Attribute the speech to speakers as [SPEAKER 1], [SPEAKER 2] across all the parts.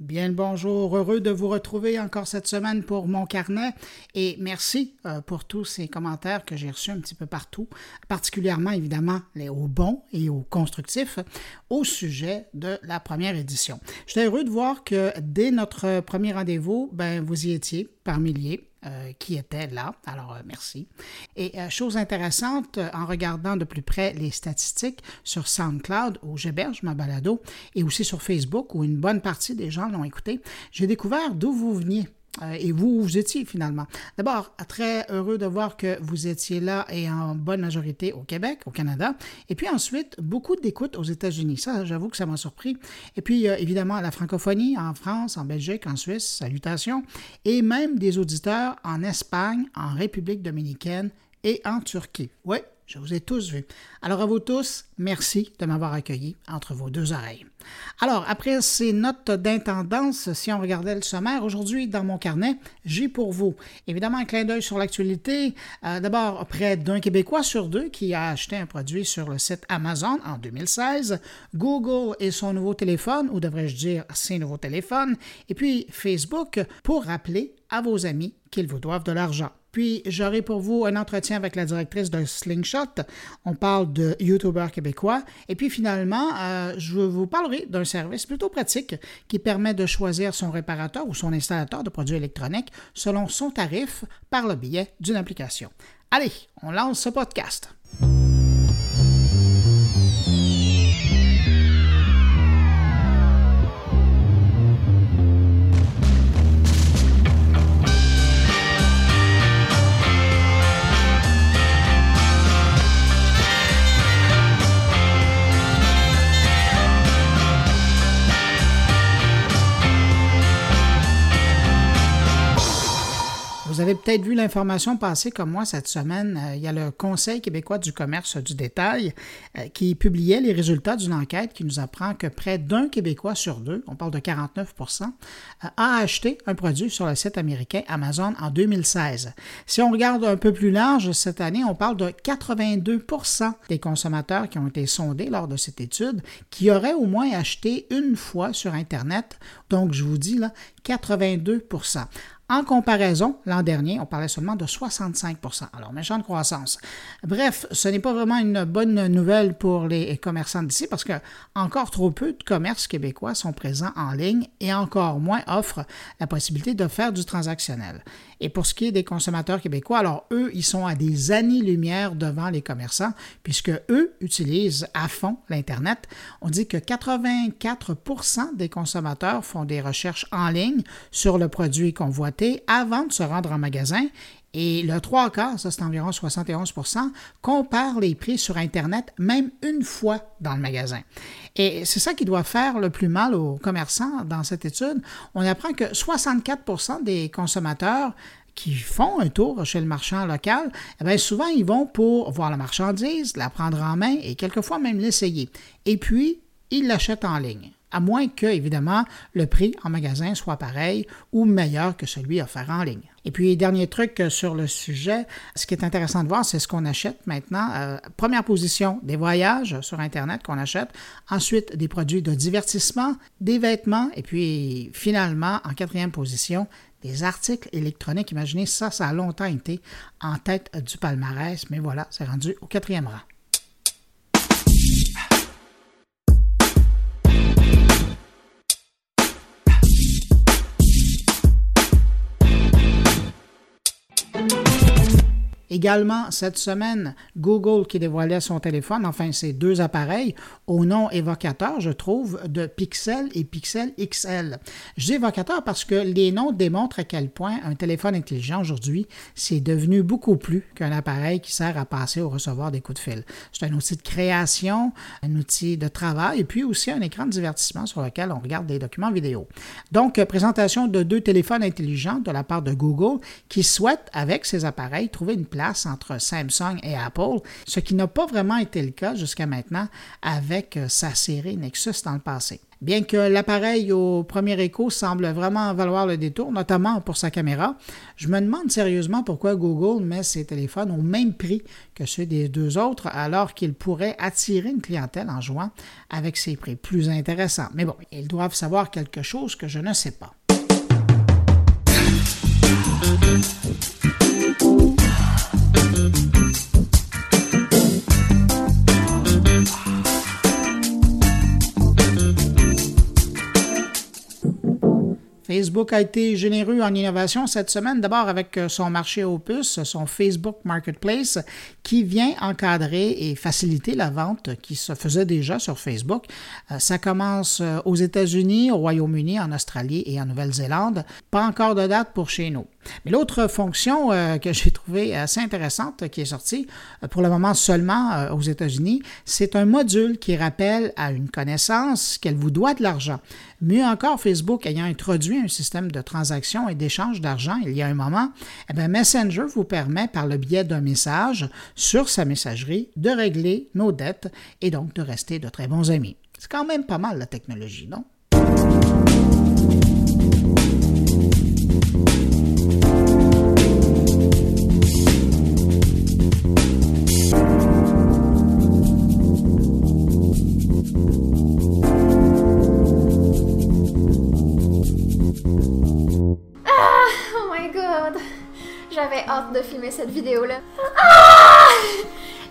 [SPEAKER 1] Bien le bonjour, heureux de vous retrouver encore cette semaine pour mon carnet et merci euh, pour tous ces commentaires que j'ai reçus un petit peu partout, particulièrement évidemment les aux bons et aux constructifs au sujet de la première édition. J'étais heureux de voir que dès notre premier rendez-vous, ben vous y étiez par milliers. Euh, qui étaient là. Alors, euh, merci. Et chose intéressante, en regardant de plus près les statistiques sur SoundCloud, où j'héberge ma balado, et aussi sur Facebook, où une bonne partie des gens l'ont écouté, j'ai découvert d'où vous veniez. Euh, et vous, vous étiez finalement. D'abord, très heureux de voir que vous étiez là et en bonne majorité au Québec, au Canada. Et puis ensuite, beaucoup d'écoute aux États-Unis. Ça, j'avoue que ça m'a surpris. Et puis, euh, évidemment, la francophonie en France, en Belgique, en Suisse, salutations. Et même des auditeurs en Espagne, en République dominicaine et en Turquie. Oui, je vous ai tous vus. Alors à vous tous, merci de m'avoir accueilli entre vos deux oreilles. Alors, après ces notes d'intendance, si on regardait le sommaire, aujourd'hui, dans mon carnet, j'ai pour vous, évidemment, un clin d'œil sur l'actualité. Euh, d'abord, près d'un Québécois sur deux qui a acheté un produit sur le site Amazon en 2016, Google et son nouveau téléphone, ou devrais-je dire ses nouveaux téléphones, et puis Facebook pour rappeler à vos amis qu'ils vous doivent de l'argent. Puis j'aurai pour vous un entretien avec la directrice de Slingshot. On parle de YouTubeurs québécois. Et puis finalement, euh, je vous parlerai d'un service plutôt pratique qui permet de choisir son réparateur ou son installateur de produits électroniques selon son tarif par le biais d'une application. Allez, on lance ce podcast. Avez peut-être vu l'information passer comme moi cette semaine. Euh, il y a le Conseil québécois du commerce du détail euh, qui publiait les résultats d'une enquête qui nous apprend que près d'un Québécois sur deux, on parle de 49% euh, a acheté un produit sur le site américain Amazon en 2016. Si on regarde un peu plus large, cette année, on parle de 82% des consommateurs qui ont été sondés lors de cette étude qui auraient au moins acheté une fois sur Internet. Donc, je vous dis là, 82 en comparaison, l'an dernier, on parlait seulement de 65% Alors, méchante croissance. Bref, ce n'est pas vraiment une bonne nouvelle pour les commerçants d'ici parce que encore trop peu de commerces québécois sont présents en ligne et encore moins offrent la possibilité de faire du transactionnel. Et pour ce qui est des consommateurs québécois, alors eux, ils sont à des années-lumière devant les commerçants, puisque eux utilisent à fond l'Internet. On dit que 84% des consommateurs font des recherches en ligne sur le produit convoité avant de se rendre en magasin et le trois quarts, ça c'est environ 71% compare les prix sur Internet même une fois dans le magasin. Et c'est ça qui doit faire le plus mal aux commerçants dans cette étude. On apprend que 64% des consommateurs qui font un tour chez le marchand local, eh souvent ils vont pour voir la marchandise, la prendre en main et quelquefois même l'essayer. Et puis, ils l'achètent en ligne à moins que, évidemment, le prix en magasin soit pareil ou meilleur que celui offert en ligne. Et puis, dernier truc sur le sujet, ce qui est intéressant de voir, c'est ce qu'on achète maintenant. Euh, première position, des voyages sur Internet qu'on achète. Ensuite, des produits de divertissement, des vêtements. Et puis, finalement, en quatrième position, des articles électroniques. Imaginez ça, ça a longtemps été en tête du palmarès, mais voilà, c'est rendu au quatrième rang. Également, cette semaine, Google qui dévoilait son téléphone, enfin ses deux appareils, au nom évocateur, je trouve, de Pixel et Pixel XL. Je dis évocateur parce que les noms démontrent à quel point un téléphone intelligent aujourd'hui, c'est devenu beaucoup plus qu'un appareil qui sert à passer ou recevoir des coups de fil. C'est un outil de création, un outil de travail et puis aussi un écran de divertissement sur lequel on regarde des documents vidéo. Donc, présentation de deux téléphones intelligents de la part de Google qui souhaitent, avec ces appareils, trouver une place entre Samsung et Apple, ce qui n'a pas vraiment été le cas jusqu'à maintenant avec euh, sa série Nexus dans le passé. Bien que l'appareil au premier écho semble vraiment valoir le détour, notamment pour sa caméra, je me demande sérieusement pourquoi Google met ses téléphones au même prix que ceux des deux autres alors qu'il pourrait attirer une clientèle en jouant avec ses prix plus intéressants. Mais bon, ils doivent savoir quelque chose que je ne sais pas. Facebook a été généreux en innovation cette semaine, d'abord avec euh, son marché Opus, son Facebook Marketplace, qui vient encadrer et faciliter la vente qui se faisait déjà sur Facebook. Euh, ça commence euh, aux États-Unis, au Royaume-Uni, en Australie et en Nouvelle-Zélande. Pas encore de date pour chez nous. Mais l'autre fonction que j'ai trouvée assez intéressante qui est sortie, pour le moment seulement aux États-Unis, c'est un module qui rappelle à une connaissance qu'elle vous doit de l'argent. Mieux encore, Facebook ayant introduit un système de transaction et d'échange d'argent il y a un moment, eh Messenger vous permet, par le biais d'un message sur sa messagerie, de régler nos dettes et donc de rester de très bons amis. C'est quand même pas mal la technologie, non?
[SPEAKER 2] Hâte de filmer cette vidéo-là. Ah!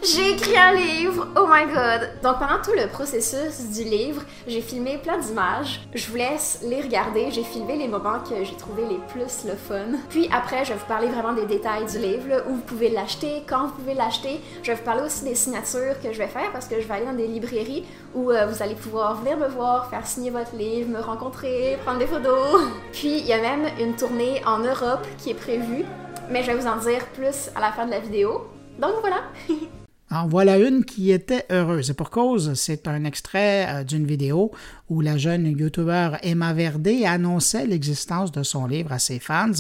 [SPEAKER 2] J'ai écrit un livre, oh my god! Donc pendant tout le processus du livre, j'ai filmé plein d'images. Je vous laisse les regarder. J'ai filmé les moments que j'ai trouvé les plus le fun. Puis après, je vais vous parler vraiment des détails du livre, où vous pouvez l'acheter, quand vous pouvez l'acheter. Je vais vous parler aussi des signatures que je vais faire parce que je vais aller dans des librairies où euh, vous allez pouvoir venir me voir, faire signer votre livre, me rencontrer, prendre des photos. Puis il y a même une tournée en Europe qui est prévue mais je vais vous en dire plus à la fin de la vidéo. Donc voilà.
[SPEAKER 1] En voilà une qui était heureuse. Et pour cause, c'est un extrait euh, d'une vidéo où la jeune youtubeur Emma Verdé annonçait l'existence de son livre à ses fans,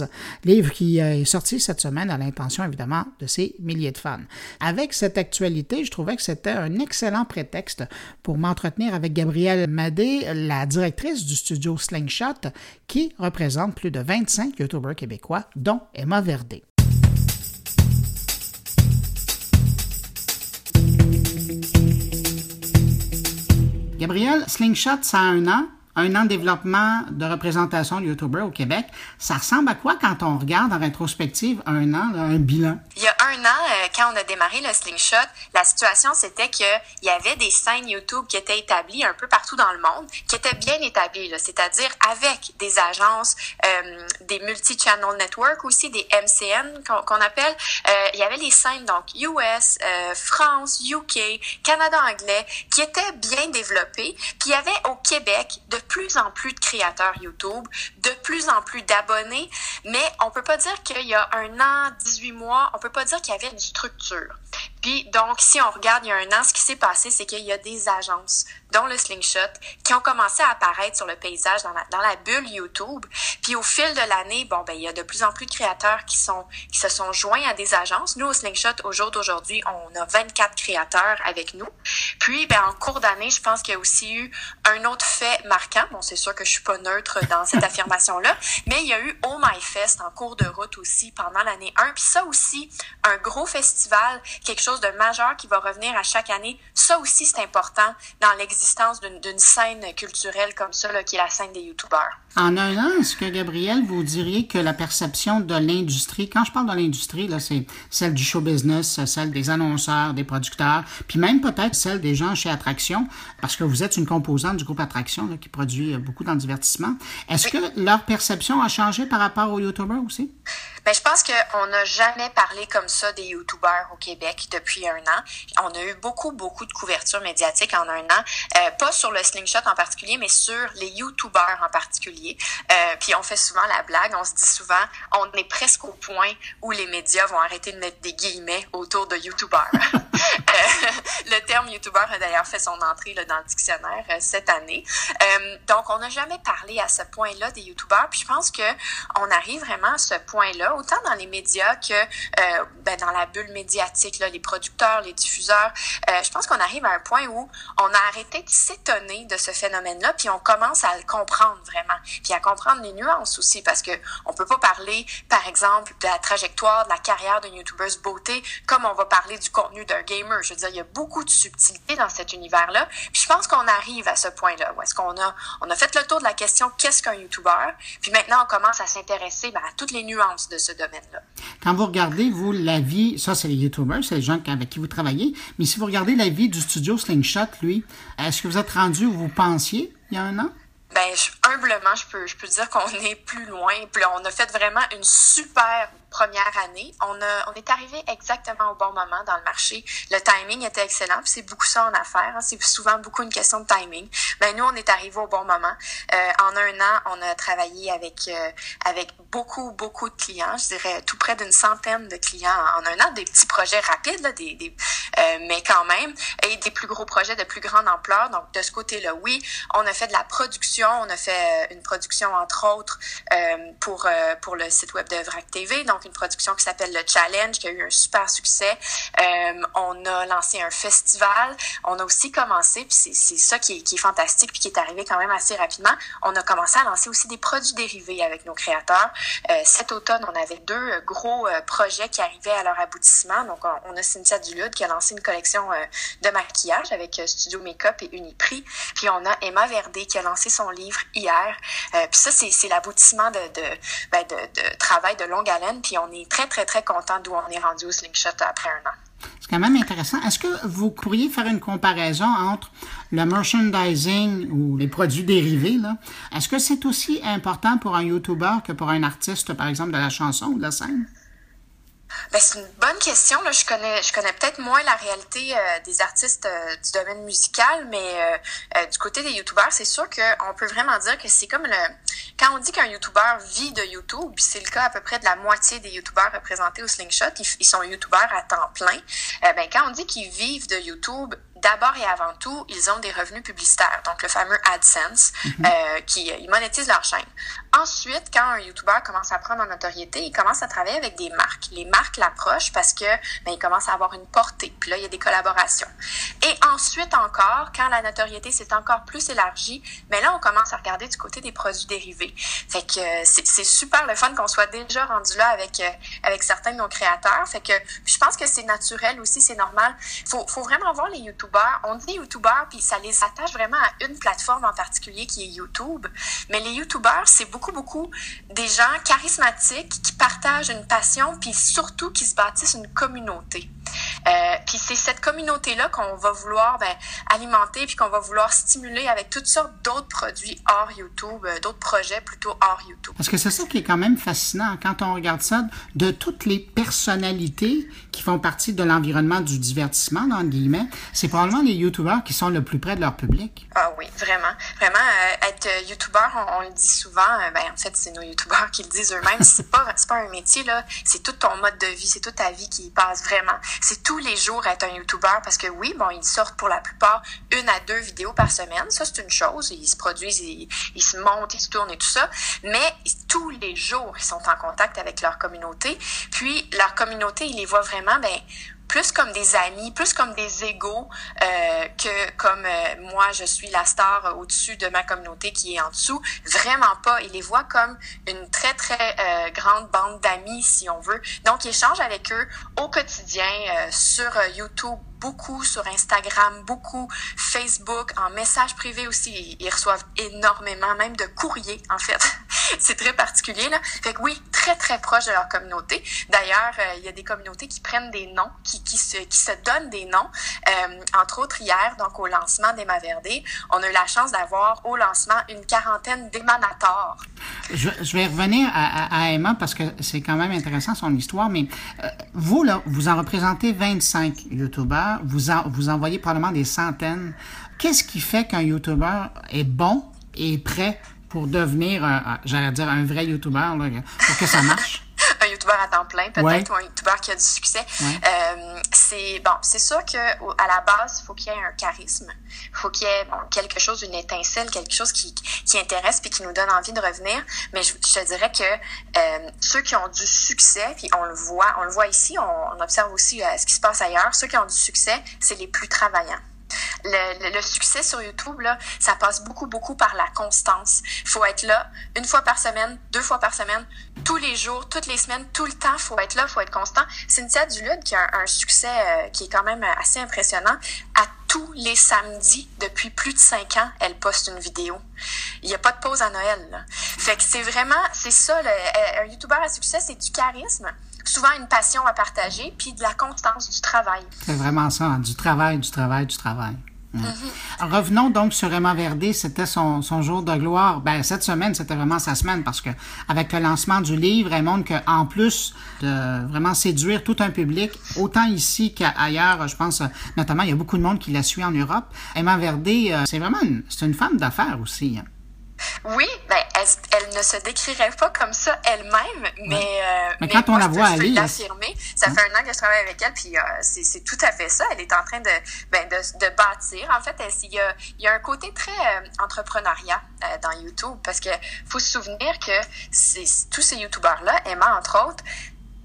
[SPEAKER 1] livre qui euh, est sorti cette semaine à l'intention évidemment de ses milliers de fans. Avec cette actualité, je trouvais que c'était un excellent prétexte pour m'entretenir avec Gabrielle Madé, la directrice du studio Slingshot, qui représente plus de 25 youtubeurs québécois, dont Emma Verdé. Gabriel, Slingshot, ça a un an un an de développement de représentation de YouTuber au Québec. Ça ressemble à quoi quand on regarde en rétrospective un an, un bilan?
[SPEAKER 3] Il y a un an, euh, quand on a démarré le Slingshot, la situation c'était qu'il y avait des scènes YouTube qui étaient établies un peu partout dans le monde, qui étaient bien établies, c'est-à-dire avec des agences, euh, des multi-channel networks aussi, des MCN qu'on appelle. Euh, il y avait les scènes donc US, France, UK, Canada anglais, qui étaient bien développées. Puis il y avait au Québec de plus en plus de créateurs YouTube, de plus en plus d'abonnés, mais on peut pas dire qu'il y a un an, 18 mois, on peut pas dire qu'il y avait une structure. Puis donc, si on regarde il y a un an, ce qui s'est passé, c'est qu'il y a des agences, dont le Slingshot, qui ont commencé à apparaître sur le paysage dans la, dans la bulle YouTube. Puis au fil de l'année, bon ben il y a de plus en plus de créateurs qui sont qui se sont joints à des agences. Nous au Slingshot, au jour d'aujourd'hui, on a 24 créateurs avec nous. Puis ben en cours d'année, je pense qu'il y a aussi eu un autre fait marquant. Bon, c'est sûr que je suis pas neutre dans cette affirmation-là, mais il y a eu Oh My Fest en cours de route aussi pendant l'année 1. Puis ça aussi, un gros festival, quelque chose de majeur qui va revenir à chaque année. Ça aussi, c'est important dans l'existence d'une scène culturelle comme ça, qui est la scène des YouTubeurs.
[SPEAKER 1] En un an, est-ce que, Gabriel, vous diriez que la perception de l'industrie, quand je parle de l'industrie, là, c'est celle du show business, celle des annonceurs, des producteurs, puis même peut-être celle des gens chez Attraction, parce que vous êtes une composante du groupe Attraction qui produit beaucoup dans le divertissement. Est-ce que leur perception a changé par rapport aux YouTubers aussi?
[SPEAKER 3] Ben, je pense qu'on n'a jamais parlé comme ça des YouTubers au Québec depuis un an. On a eu beaucoup, beaucoup de couverture médiatique en un an. Euh, pas sur le slingshot en particulier, mais sur les YouTubers en particulier. Euh, puis on fait souvent la blague, on se dit souvent, on est presque au point où les médias vont arrêter de mettre des guillemets autour de YouTubers. Euh, le terme YouTuber a d'ailleurs fait son entrée dans le dictionnaire cette année. Donc, on n'a jamais parlé à ce point-là des YouTubers. Puis je pense que on arrive vraiment à ce point-là autant dans les médias que ben, dans la bulle médiatique, là, producteurs, les diffuseurs. Euh, je pense qu'on arrive à un point où on a arrêté de s'étonner de ce phénomène-là, puis on commence à le comprendre vraiment, puis à comprendre les nuances aussi, parce que on peut pas parler, par exemple, de la trajectoire, de la carrière d'une youtubeuse beauté, comme on va parler du contenu d'un gamer. Je veux dire, il y a beaucoup de subtilité dans cet univers-là. Puis je pense qu'on arrive à ce point-là, où est-ce qu'on a, on a fait le tour de la question qu'est-ce qu'un YouTuber, puis maintenant on commence à s'intéresser ben, à toutes les nuances de ce domaine-là.
[SPEAKER 1] Quand vous regardez, vous, la vie, ça c'est les YouTubers, c'est les gens avec qui vous travaillez, mais si vous regardez la vie du studio Slingshot, lui, est-ce que vous êtes rendu où vous pensiez il y a un an?
[SPEAKER 3] Ben, humblement, je peux, je peux dire qu'on est plus loin. Puis on a fait vraiment une super première année. On, a, on est arrivé exactement au bon moment dans le marché. Le timing était excellent. C'est beaucoup ça en affaires. Hein. C'est souvent beaucoup une question de timing. Ben nous, on est arrivé au bon moment. Euh, en un an, on a travaillé avec euh, avec beaucoup beaucoup de clients. Je dirais tout près d'une centaine de clients en un an. Des petits projets rapides, là, des, des mais quand même, et des plus gros projets de plus grande ampleur. Donc de ce côté-là, oui, on a fait de la production. On a fait une production entre autres pour pour le site web de Vrac TV. Donc une production qui s'appelle le Challenge, qui a eu un super succès. Euh, on a lancé un festival. On a aussi commencé, puis c'est ça qui est, qui est fantastique, puis qui est arrivé quand même assez rapidement. On a commencé à lancer aussi des produits dérivés avec nos créateurs. Euh, cet automne, on avait deux gros euh, projets qui arrivaient à leur aboutissement. Donc, on, a Cynthia Dulude qui a lancé une collection euh, de maquillage avec Studio Makeup et Uniprix. Puis on a Emma Verdé qui a lancé son livre hier. puis ça, c'est l'aboutissement ben de, de, travail de longue haleine. Puis on est très, très, très content d'où on est rendu au Slingshot après un an.
[SPEAKER 1] C'est quand même intéressant. Est-ce que vous pourriez faire une comparaison entre le merchandising ou les produits dérivés? Est-ce que c'est aussi important pour un YouTuber que pour un artiste, par exemple, de la chanson ou de la scène?
[SPEAKER 3] Ben, c'est une bonne question. Là. Je connais, je connais peut-être moins la réalité euh, des artistes euh, du domaine musical, mais euh, du côté des youtubeurs, c'est sûr qu'on peut vraiment dire que c'est comme le... Quand on dit qu'un youtubeur vit de YouTube, c'est le cas à peu près de la moitié des youtubeurs représentés au Slingshot, ils, sont youtubeurs à temps plein. ben, quand on dit qu'ils vivent de YouTube, d'abord et avant tout, ils ont des revenus publicitaires, donc le fameux AdSense, mhm. euh, qui ils monétisent leur chaîne. Ensuite, quand un YouTuber commence à prendre en notoriété, il commence à travailler avec des marques. Les marques l'approchent parce que ben, il commence à avoir une portée. Puis là, il y a des collaborations. Et ensuite encore, quand la notoriété s'est encore plus élargie, mais ben là, on commence à regarder du côté des produits dérivés. Fait que euh, c'est super le fun qu'on soit déjà rendu là avec euh, avec certains de nos créateurs. Fait que je pense que c'est naturel aussi, c'est normal. Faut faut vraiment voir les YouTubers on dit YouTubeurs, puis ça les attache vraiment à une plateforme en particulier qui est YouTube. Mais les YouTubeurs, c'est beaucoup, beaucoup des gens charismatiques qui partagent une passion, puis surtout qui se bâtissent une communauté. Euh, puis c'est cette communauté-là qu'on va vouloir ben, alimenter puis qu'on va vouloir stimuler avec toutes sortes d'autres produits hors YouTube, euh, d'autres projets plutôt hors YouTube.
[SPEAKER 1] Parce que c'est ça qui est quand même fascinant quand on regarde ça, de toutes les personnalités qui font partie de l'environnement du divertissement, dans guillemets, c'est probablement les YouTubeurs qui sont le plus près de leur public.
[SPEAKER 3] Ah oui, vraiment. Vraiment, euh, être YouTubeur, on, le dit souvent, ben, en fait, c'est nos YouTubeurs qui le disent eux-mêmes, c'est pas, pas un métier, là, c'est tout ton mode de vie, c'est toute ta vie qui y passe vraiment c'est tous les jours être un YouTuber parce que oui, bon, ils sortent pour la plupart une à deux vidéos par semaine. Ça, c'est une chose. Ils se produisent, ils, se montent, ils se tournent et tout ça. Mais tous les jours, ils sont en contact avec leur communauté. Puis, leur communauté, ils les voient vraiment, ben, plus comme des amis, plus comme des égaux euh, que comme euh, moi je suis la star au-dessus de ma communauté qui est en dessous. Vraiment pas. Ils les voient comme une très très euh, grande bande d'amis si on veut. Donc ils échangent avec eux au quotidien sur YouTube beaucoup sur Instagram, beaucoup Facebook, en message privé aussi. Ils reçoivent énormément, même de courriers, en fait. c'est très particulier, là. Fait que oui, très, très proche de leur communauté. D'ailleurs, euh, il y a des communautés qui prennent des noms, qui, qui, se, qui se donnent des noms. Euh, entre autres, hier, donc au lancement d'Emma Verdé, on a eu la chance d'avoir au lancement une quarantaine d'émanateurs.
[SPEAKER 1] Je, vais revenir à, Emma parce que c'est quand même intéressant son histoire, mais euh, vous, là, vous en représentez 25 Vous envoyez probablement des centaines. Qu'est-ce qui fait qu'un YouTuber est bon et prêt pour devenir, j'allais dire, un vrai YouTuber, pour que ça marche?
[SPEAKER 3] Youtubeur à temps plein, peut-être, ou un youtubeur qui a du succès. Euh, c'est bon, c'est sûr que à la base, il faut qu'il y ait un charisme, il faut qu'il y ait quelque chose, une étincelle, quelque chose qui, qui intéresse puis qui nous donne envie de revenir. Mais je, te dirais que euh, ceux qui ont du succès, puis on le voit, on le voit ici, on, on observe aussi euh, ce qui se passe ailleurs. Ceux qui ont du succès, c'est les plus travaillants. Le, le, succès sur YouTube, là, ça passe beaucoup, beaucoup par la constance. Faut être là une fois par semaine, deux fois par semaine, tous les jours, toutes les semaines, tout le temps. Faut être là, faut être constant. Cynthia Dulude, qui a un, succès euh, qui est quand même assez impressionnant, à tous les samedis, depuis plus de cinq ans, elle poste une vidéo. Il n'y a pas de pause à Noël. Là. Fait que c'est vraiment, c'est ça, le, un YouTuber à succès, c'est du charisme souvent une passion à partager, puis de la constance du travail.
[SPEAKER 1] C'est vraiment ça, hein, du travail, du travail, du travail. Mm-hmm. Revenons donc sur Emma Verdé, c'était son, son, jour de gloire. Ben, cette semaine, c'était vraiment sa semaine parce que avec le lancement du livre, elle montre qu'en plus de vraiment séduire tout un public, autant ici qu'ailleurs, je pense notamment, il y a beaucoup de monde qui la suit en Europe. Emma Verdé, euh, c'est vraiment c'est une femme d'affaires aussi.
[SPEAKER 3] Oui, ben, elle, ne se décrirait pas comme ça elle-même, mais, euh,
[SPEAKER 1] mais, quand on la voit aller.
[SPEAKER 3] l'affirmer. Ça hein? fait un an que je travaille avec elle, puis euh, c'est tout à fait ça. Elle est en train de, ben, de, de bâtir. En fait, il y a, y a un côté très euh, entrepreneuriat euh, dans YouTube, parce que faut se souvenir que tous ces YouTubeurs-là, Emma entre autres,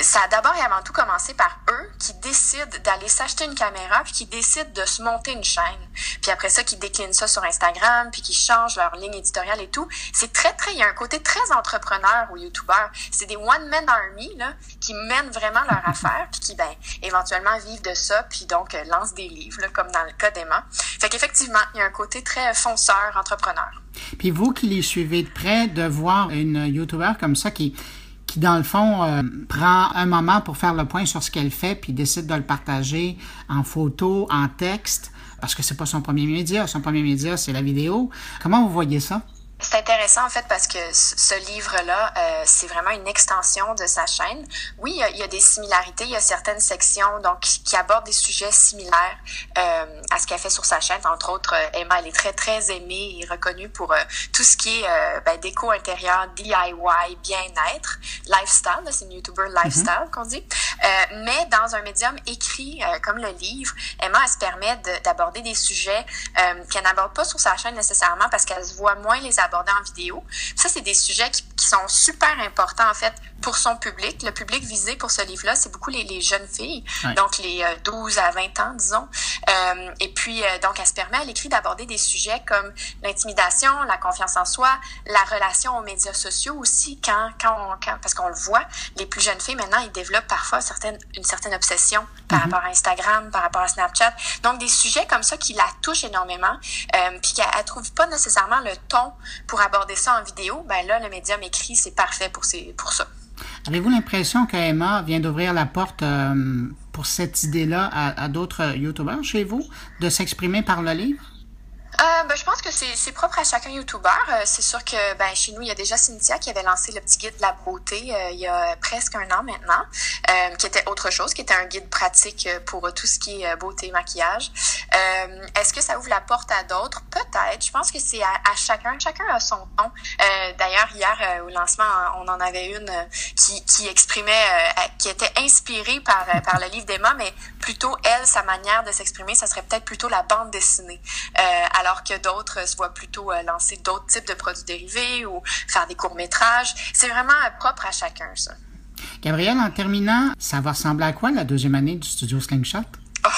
[SPEAKER 3] ça a d'abord et avant tout commencé par eux qui décident d'aller s'acheter une caméra puis qui décident de se monter une chaîne. Puis après ça, qui déclinent ça sur Instagram puis qui changent leur ligne éditoriale et tout. C'est très, très, il y a un côté très entrepreneur ou YouTuber. C'est des one-man army, là, qui mènent vraiment leur affaire puis qui, ben, éventuellement vivent de ça puis donc euh, lancent des livres, là, comme dans le cas d'Emma. Fait qu'effectivement, il y a un côté très fonceur, entrepreneur.
[SPEAKER 1] Puis vous qui les suivez de près, de voir une YouTuber comme ça qui qui, dans le fond, euh, prend un moment pour faire le point sur ce qu'elle fait, puis décide de le partager en photo, en texte, parce que c'est pas son premier média. Son premier média, c'est la vidéo. Comment vous voyez ça?
[SPEAKER 3] C'est intéressant en fait parce que ce livre-là, euh, c'est vraiment une extension de sa chaîne. Oui, il y, a, il y, a, des similarités, il y a certaines sections donc qui abordent des sujets similaires euh, à ce qu'elle fait sur sa chaîne. Entre autres, euh, Emma, elle est très très aimée et reconnue pour euh, tout ce qui est euh, ben, déco intérieur, DIY, bien-être, lifestyle. C'est une YouTuber lifestyle mm-hmm. qu'on dit. mais dans un médium écrit comme le livre, Emma, elle se permet d'aborder des sujets qu'elle n'aborde pas sur sa chaîne nécessairement parce qu'elle se voit moins les aborder en vidéo. Ça, c'est des sujets qui, qui, sont super importants, en fait, pour son public. Le public visé pour ce livre-là, c'est beaucoup les, les, jeunes filles, donc les 12 euh, à 20 ans, disons. Euh, et puis, euh, donc, elle se permet à l'écrit d'aborder des sujets comme l'intimidation, la confiance en soi, la relation aux médias sociaux aussi, quand, quand, on, quand parce qu'on le voit, les plus jeunes filles, maintenant, ils développent parfois certaines, une certaine obsession par mm-hmm. rapport à Instagram, par rapport à Snapchat. Donc, des sujets comme ça qui la touchent énormément, euh, puis qu'elle trouve pas nécessairement le ton pour aborder ça en vidéo, ben là, le médium écrit, c'est parfait pour, ces, pour ça.
[SPEAKER 1] Avez-vous l'impression qu'Emma vient d'ouvrir la porte euh, pour cette idée-là à, à d'autres YouTubeurs chez vous, de s'exprimer par le livre?
[SPEAKER 3] Euh, ben, je pense que c'est propre à chacun YouTuber. Euh, c'est sûr que ben, chez nous, il y a déjà Cynthia qui avait lancé le petit guide de la beauté euh, il y a presque un an maintenant, euh, qui était autre chose, qui était un guide pratique pour tout ce qui est beauté, maquillage. Est-ce que ça ouvre la porte à d'autres? Peut-être. Je pense que c'est à, à, chacun. Chacun a son ton. D'ailleurs, hier, au lancement, on en avait une qui, qui exprimait, qui était inspirée par, par le livre d'Emma, mais plutôt, elle, sa manière de s'exprimer, ça serait peut-être plutôt la bande dessinée alors que d'autres se voient plutôt euh, lancer d'autres types de produits dérivés ou faire des courts-métrages. C'est vraiment euh, propre à chacun, ça.
[SPEAKER 1] Gabrielle, en terminant, ça va ressembler à quoi la deuxième année du studio Slingshot?
[SPEAKER 3] Oh,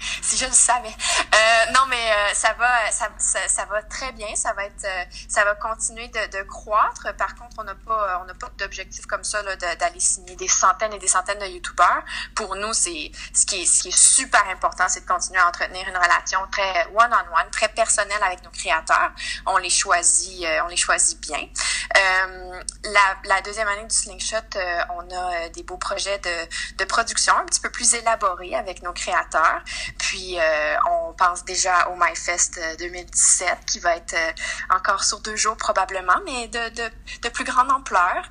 [SPEAKER 3] si je le savais. Euh, non, mais euh, ça va, ça, ça, va très bien. Ça va être, euh, ça va continuer de, de, croître. Par contre, on n'a pas, on n'a pas d'objectif comme ça d'aller signer des centaines et des centaines de youtubeurs. Pour nous, c'est ce qui est, ce qui est super important, c'est de continuer à entretenir une relation très one-on-one, très personnelle avec nos créateurs. On les choisit, on les choisit bien. la, la deuxième année du Slingshot, on a des beaux projets de, de production un petit peu plus élaborés avec nos créateurs. Puis euh, on pense déjà au MyFest 2017 euh, qui va être euh, encore sur deux jours probablement, mais de, de, de plus grande ampleur.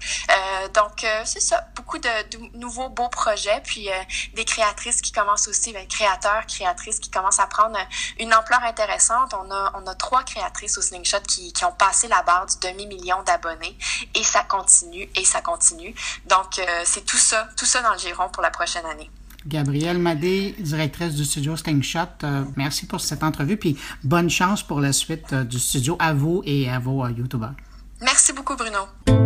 [SPEAKER 3] donc c'est ça, beaucoup de, de, nouveaux beaux projets, puis des créatrices qui commencent aussi, ben, créateurs, créatrices qui commencent à prendre une ampleur intéressante. On a, on a trois créatrices au Slingshot qui, qui ont passé la barre du demi-million d'abonnés et ça continue et ça continue. Donc, c'est tout ça, tout ça dans le giron pour la prochaine année.
[SPEAKER 1] Gabrielle Madé, directrice du studio Slingshot, merci pour cette entrevue, puis bonne chance pour la suite du studio à vous et à vos YouTubers.
[SPEAKER 3] Merci beaucoup, Bruno.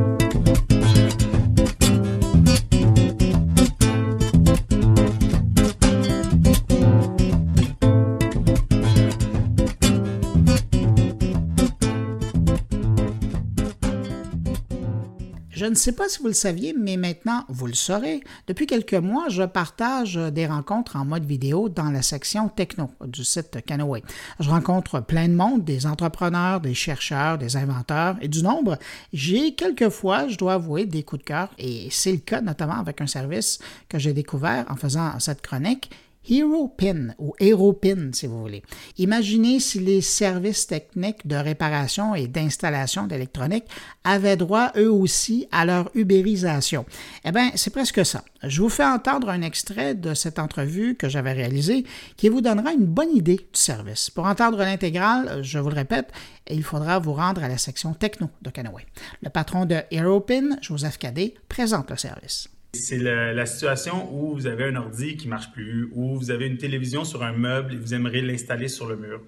[SPEAKER 1] Je ne sais pas si vous le saviez, mais maintenant vous le saurez. Depuis quelques mois, je partage des rencontres en mode vidéo dans la section techno du site Canoë. Je rencontre plein de monde, des entrepreneurs, des chercheurs, des inventeurs et du nombre. J'ai quelquefois, je dois avouer, des coups de cœur et c'est le cas notamment avec un service que j'ai découvert en faisant cette chronique HeroPin ou HeroPin si vous voulez. Imaginez si les services techniques de réparation et d'installation d'électronique avaient droit eux aussi à leur ubérisation. Eh bien, c'est presque ça. Je vous fais entendre un extrait de cette entrevue que j'avais réalisée qui vous donnera une bonne idée du service. Pour entendre l'intégrale, je vous le répète, il faudra vous rendre à la section techno de Canoë. Le patron de HeroPin, Joseph Cadet, présente le service.
[SPEAKER 4] C'est la, situation où vous avez un ordi qui marche plus, ou vous avez une télévision sur un meuble et vous aimeriez l'installer sur le mur.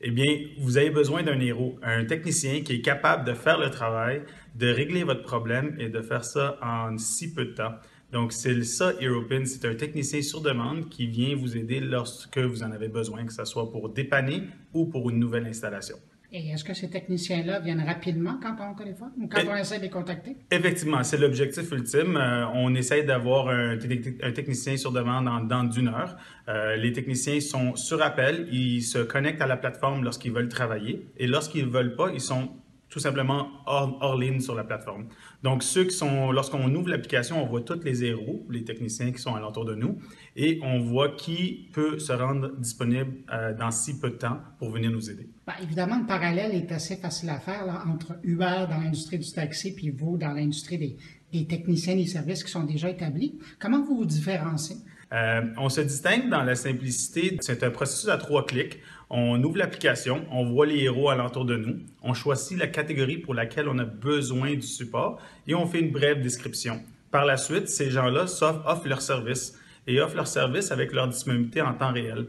[SPEAKER 4] Eh bien, vous avez besoin d'un héros, un technicien qui est capable de faire le travail, de régler votre problème et de faire ça en si peu de temps. Donc, c'est ça, HeroPin. C'est un technicien sur demande qui vient vous aider lorsque vous en avez besoin, que ce soit pour dépanner ou pour une nouvelle installation.
[SPEAKER 1] Et est-ce que ces techniciens-là viennent rapidement quand on téléphone ou quand on essaie de les contacter?
[SPEAKER 4] Effectivement, c'est l'objectif ultime. Euh, on essaie d'avoir un, technicien sur demande en dedans d'une heure. Euh, les techniciens sont sur appel, ils se connectent à la plateforme lorsqu'ils veulent travailler et lorsqu'ils ne veulent pas, ils sont tout simplement hors, ligne sur la plateforme. Donc, ceux qui sont, lorsqu'on ouvre l'application, on voit tous les héros, les techniciens qui sont alentour de nous, et on voit qui peut se rendre disponible euh, dans si peu de temps pour venir nous aider.
[SPEAKER 1] Ben, évidemment, le parallèle est assez facile à faire entre Uber dans l'industrie du taxi puis vous dans l'industrie des, des techniciens des services qui sont déjà établis. Comment vous vous différenciez?
[SPEAKER 4] Euh, on se distingue dans la simplicité. C'est un processus à trois clics. On ouvre l'application, on voit les héros alentour de nous, on choisit la catégorie pour laquelle on a besoin du support et on fait une brève description. Par la suite, ces gens-là offrent leur service et offrent leur service avec leur disponibilité en temps réel.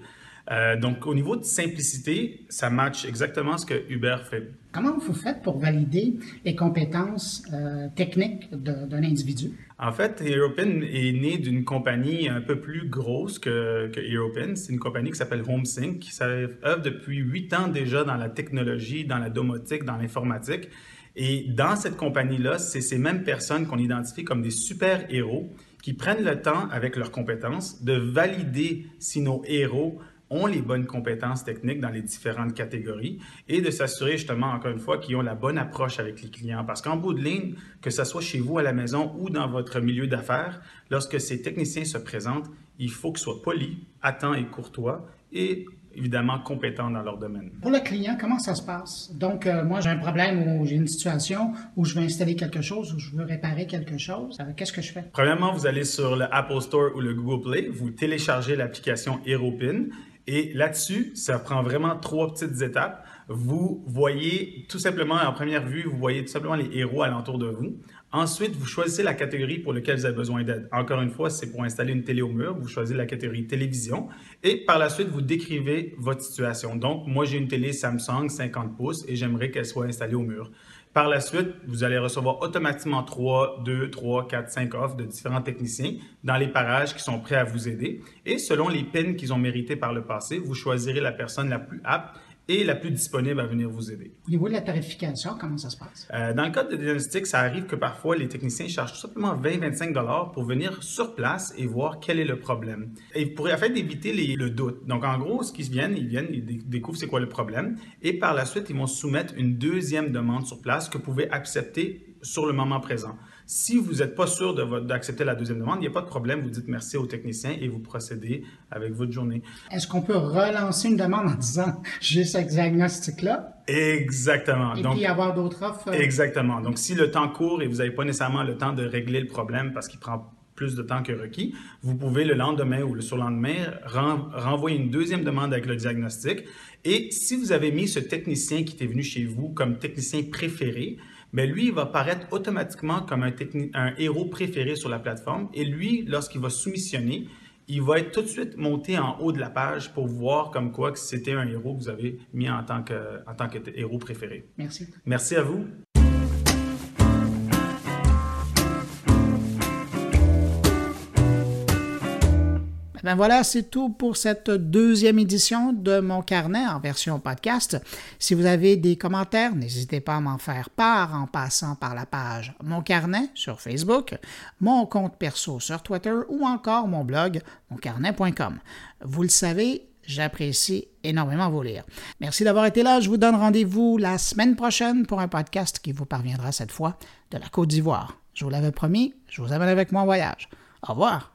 [SPEAKER 4] Euh, donc, au niveau de simplicité, ça match exactement ce que Uber fait.
[SPEAKER 1] Comment vous faites pour valider les compétences euh, techniques d'un individu?
[SPEAKER 4] En fait, HeroPin est né d'une compagnie un peu plus grosse que, que HeroPin. C'est une compagnie qui s'appelle HomeSync, qui œuvre depuis huit ans déjà dans la technologie, dans la domotique, dans l'informatique. Et dans cette compagnie-là, c'est ces mêmes personnes qu'on identifie comme des super-héros qui prennent le temps, avec leurs compétences, de valider si nos héros ont les bonnes compétences techniques dans les différentes catégories et de s'assurer justement, encore une fois, qu'ils ont la bonne approche avec les clients. Parce qu'en bout de ligne, que ce soit chez vous à la maison ou dans votre milieu d'affaires, lorsque ces techniciens se présentent, il faut qu'ils soient polis, attents et courtois et évidemment compétents dans leur domaine.
[SPEAKER 1] Pour le client, comment ça se passe? Donc, euh, moi, j'ai un problème ou j'ai une situation où je veux installer quelque chose ou je veux réparer quelque chose. Euh, qu'est-ce que je fais?
[SPEAKER 4] Premièrement, vous allez sur le Apple Store ou le Google Play, vous téléchargez l'application HeroPin et là-dessus, ça prend vraiment trois petites étapes. Vous voyez tout simplement, en première vue, vous voyez tout simplement les héros alentour de vous. Ensuite, vous choisissez la catégorie pour laquelle vous avez besoin d'aide. Encore une fois, c'est pour installer une télé au mur. Vous choisissez la catégorie télévision. Et par la suite, vous décrivez votre situation. Donc, moi, j'ai une télé Samsung 50 pouces et j'aimerais qu'elle soit installée au mur. Par la suite, vous allez recevoir automatiquement 3, 2, 3, 4, 5 offres de différents techniciens dans les parages qui sont prêts à vous aider. Et selon les pins qu'ils ont mérités par le passé, vous choisirez la personne la plus apte et la plus disponible à venir vous aider.
[SPEAKER 1] Au niveau de la tarification, comment ça se passe?
[SPEAKER 4] Euh, dans le cas de diagnostic, ça arrive que parfois les techniciens chargent tout simplement 20-25 pour venir sur place et voir quel est le problème. Et pour afin d'éviter le doute. Donc en gros, ce qu'ils viennent, ils viennent, ils découvrent c'est quoi le problème et par la suite, ils vont soumettre une deuxième demande sur place que vous pouvez accepter sur le moment présent. Si vous n'êtes pas sûr d'accepter la deuxième demande, il n'y a pas de problème. Vous dites merci au technicien et vous procédez avec votre journée.
[SPEAKER 1] Est-ce qu'on peut relancer une demande en disant j'ai ce diagnostic-là?
[SPEAKER 4] Exactement.
[SPEAKER 1] Et puis avoir d'autres offres?
[SPEAKER 4] Exactement. Donc, si le temps court et vous n'avez pas nécessairement le temps de régler le problème parce qu'il prend plus de temps que requis, vous pouvez le lendemain ou le surlendemain renvoyer une deuxième demande avec le diagnostic. Et si vous avez mis ce technicien qui était venu chez vous comme technicien préféré, mais lui, il va paraître automatiquement comme un, un héros préféré sur la plateforme. Et lui, lorsqu'il va soumissionner, il va être tout de suite monté en haut de la page pour voir comme quoi que c'était un héros que vous avez mis en tant que, en tant que héros préféré.
[SPEAKER 1] Merci.
[SPEAKER 4] Merci à vous.
[SPEAKER 1] Ben voilà, c'est tout pour cette deuxième édition de mon carnet en version podcast. Si vous avez des commentaires, n'hésitez pas à m'en faire part en passant par la page Mon carnet sur Facebook, mon compte perso sur Twitter ou encore mon blog moncarnet.com. Vous le savez, J'apprécie énormément vous lire. Merci d'avoir été là. Je vous donne rendez-vous la semaine prochaine pour un podcast qui vous parviendra cette fois de la Côte d'Ivoire. Je vous l'avais promis, je vous amène avec moi en voyage. Au revoir.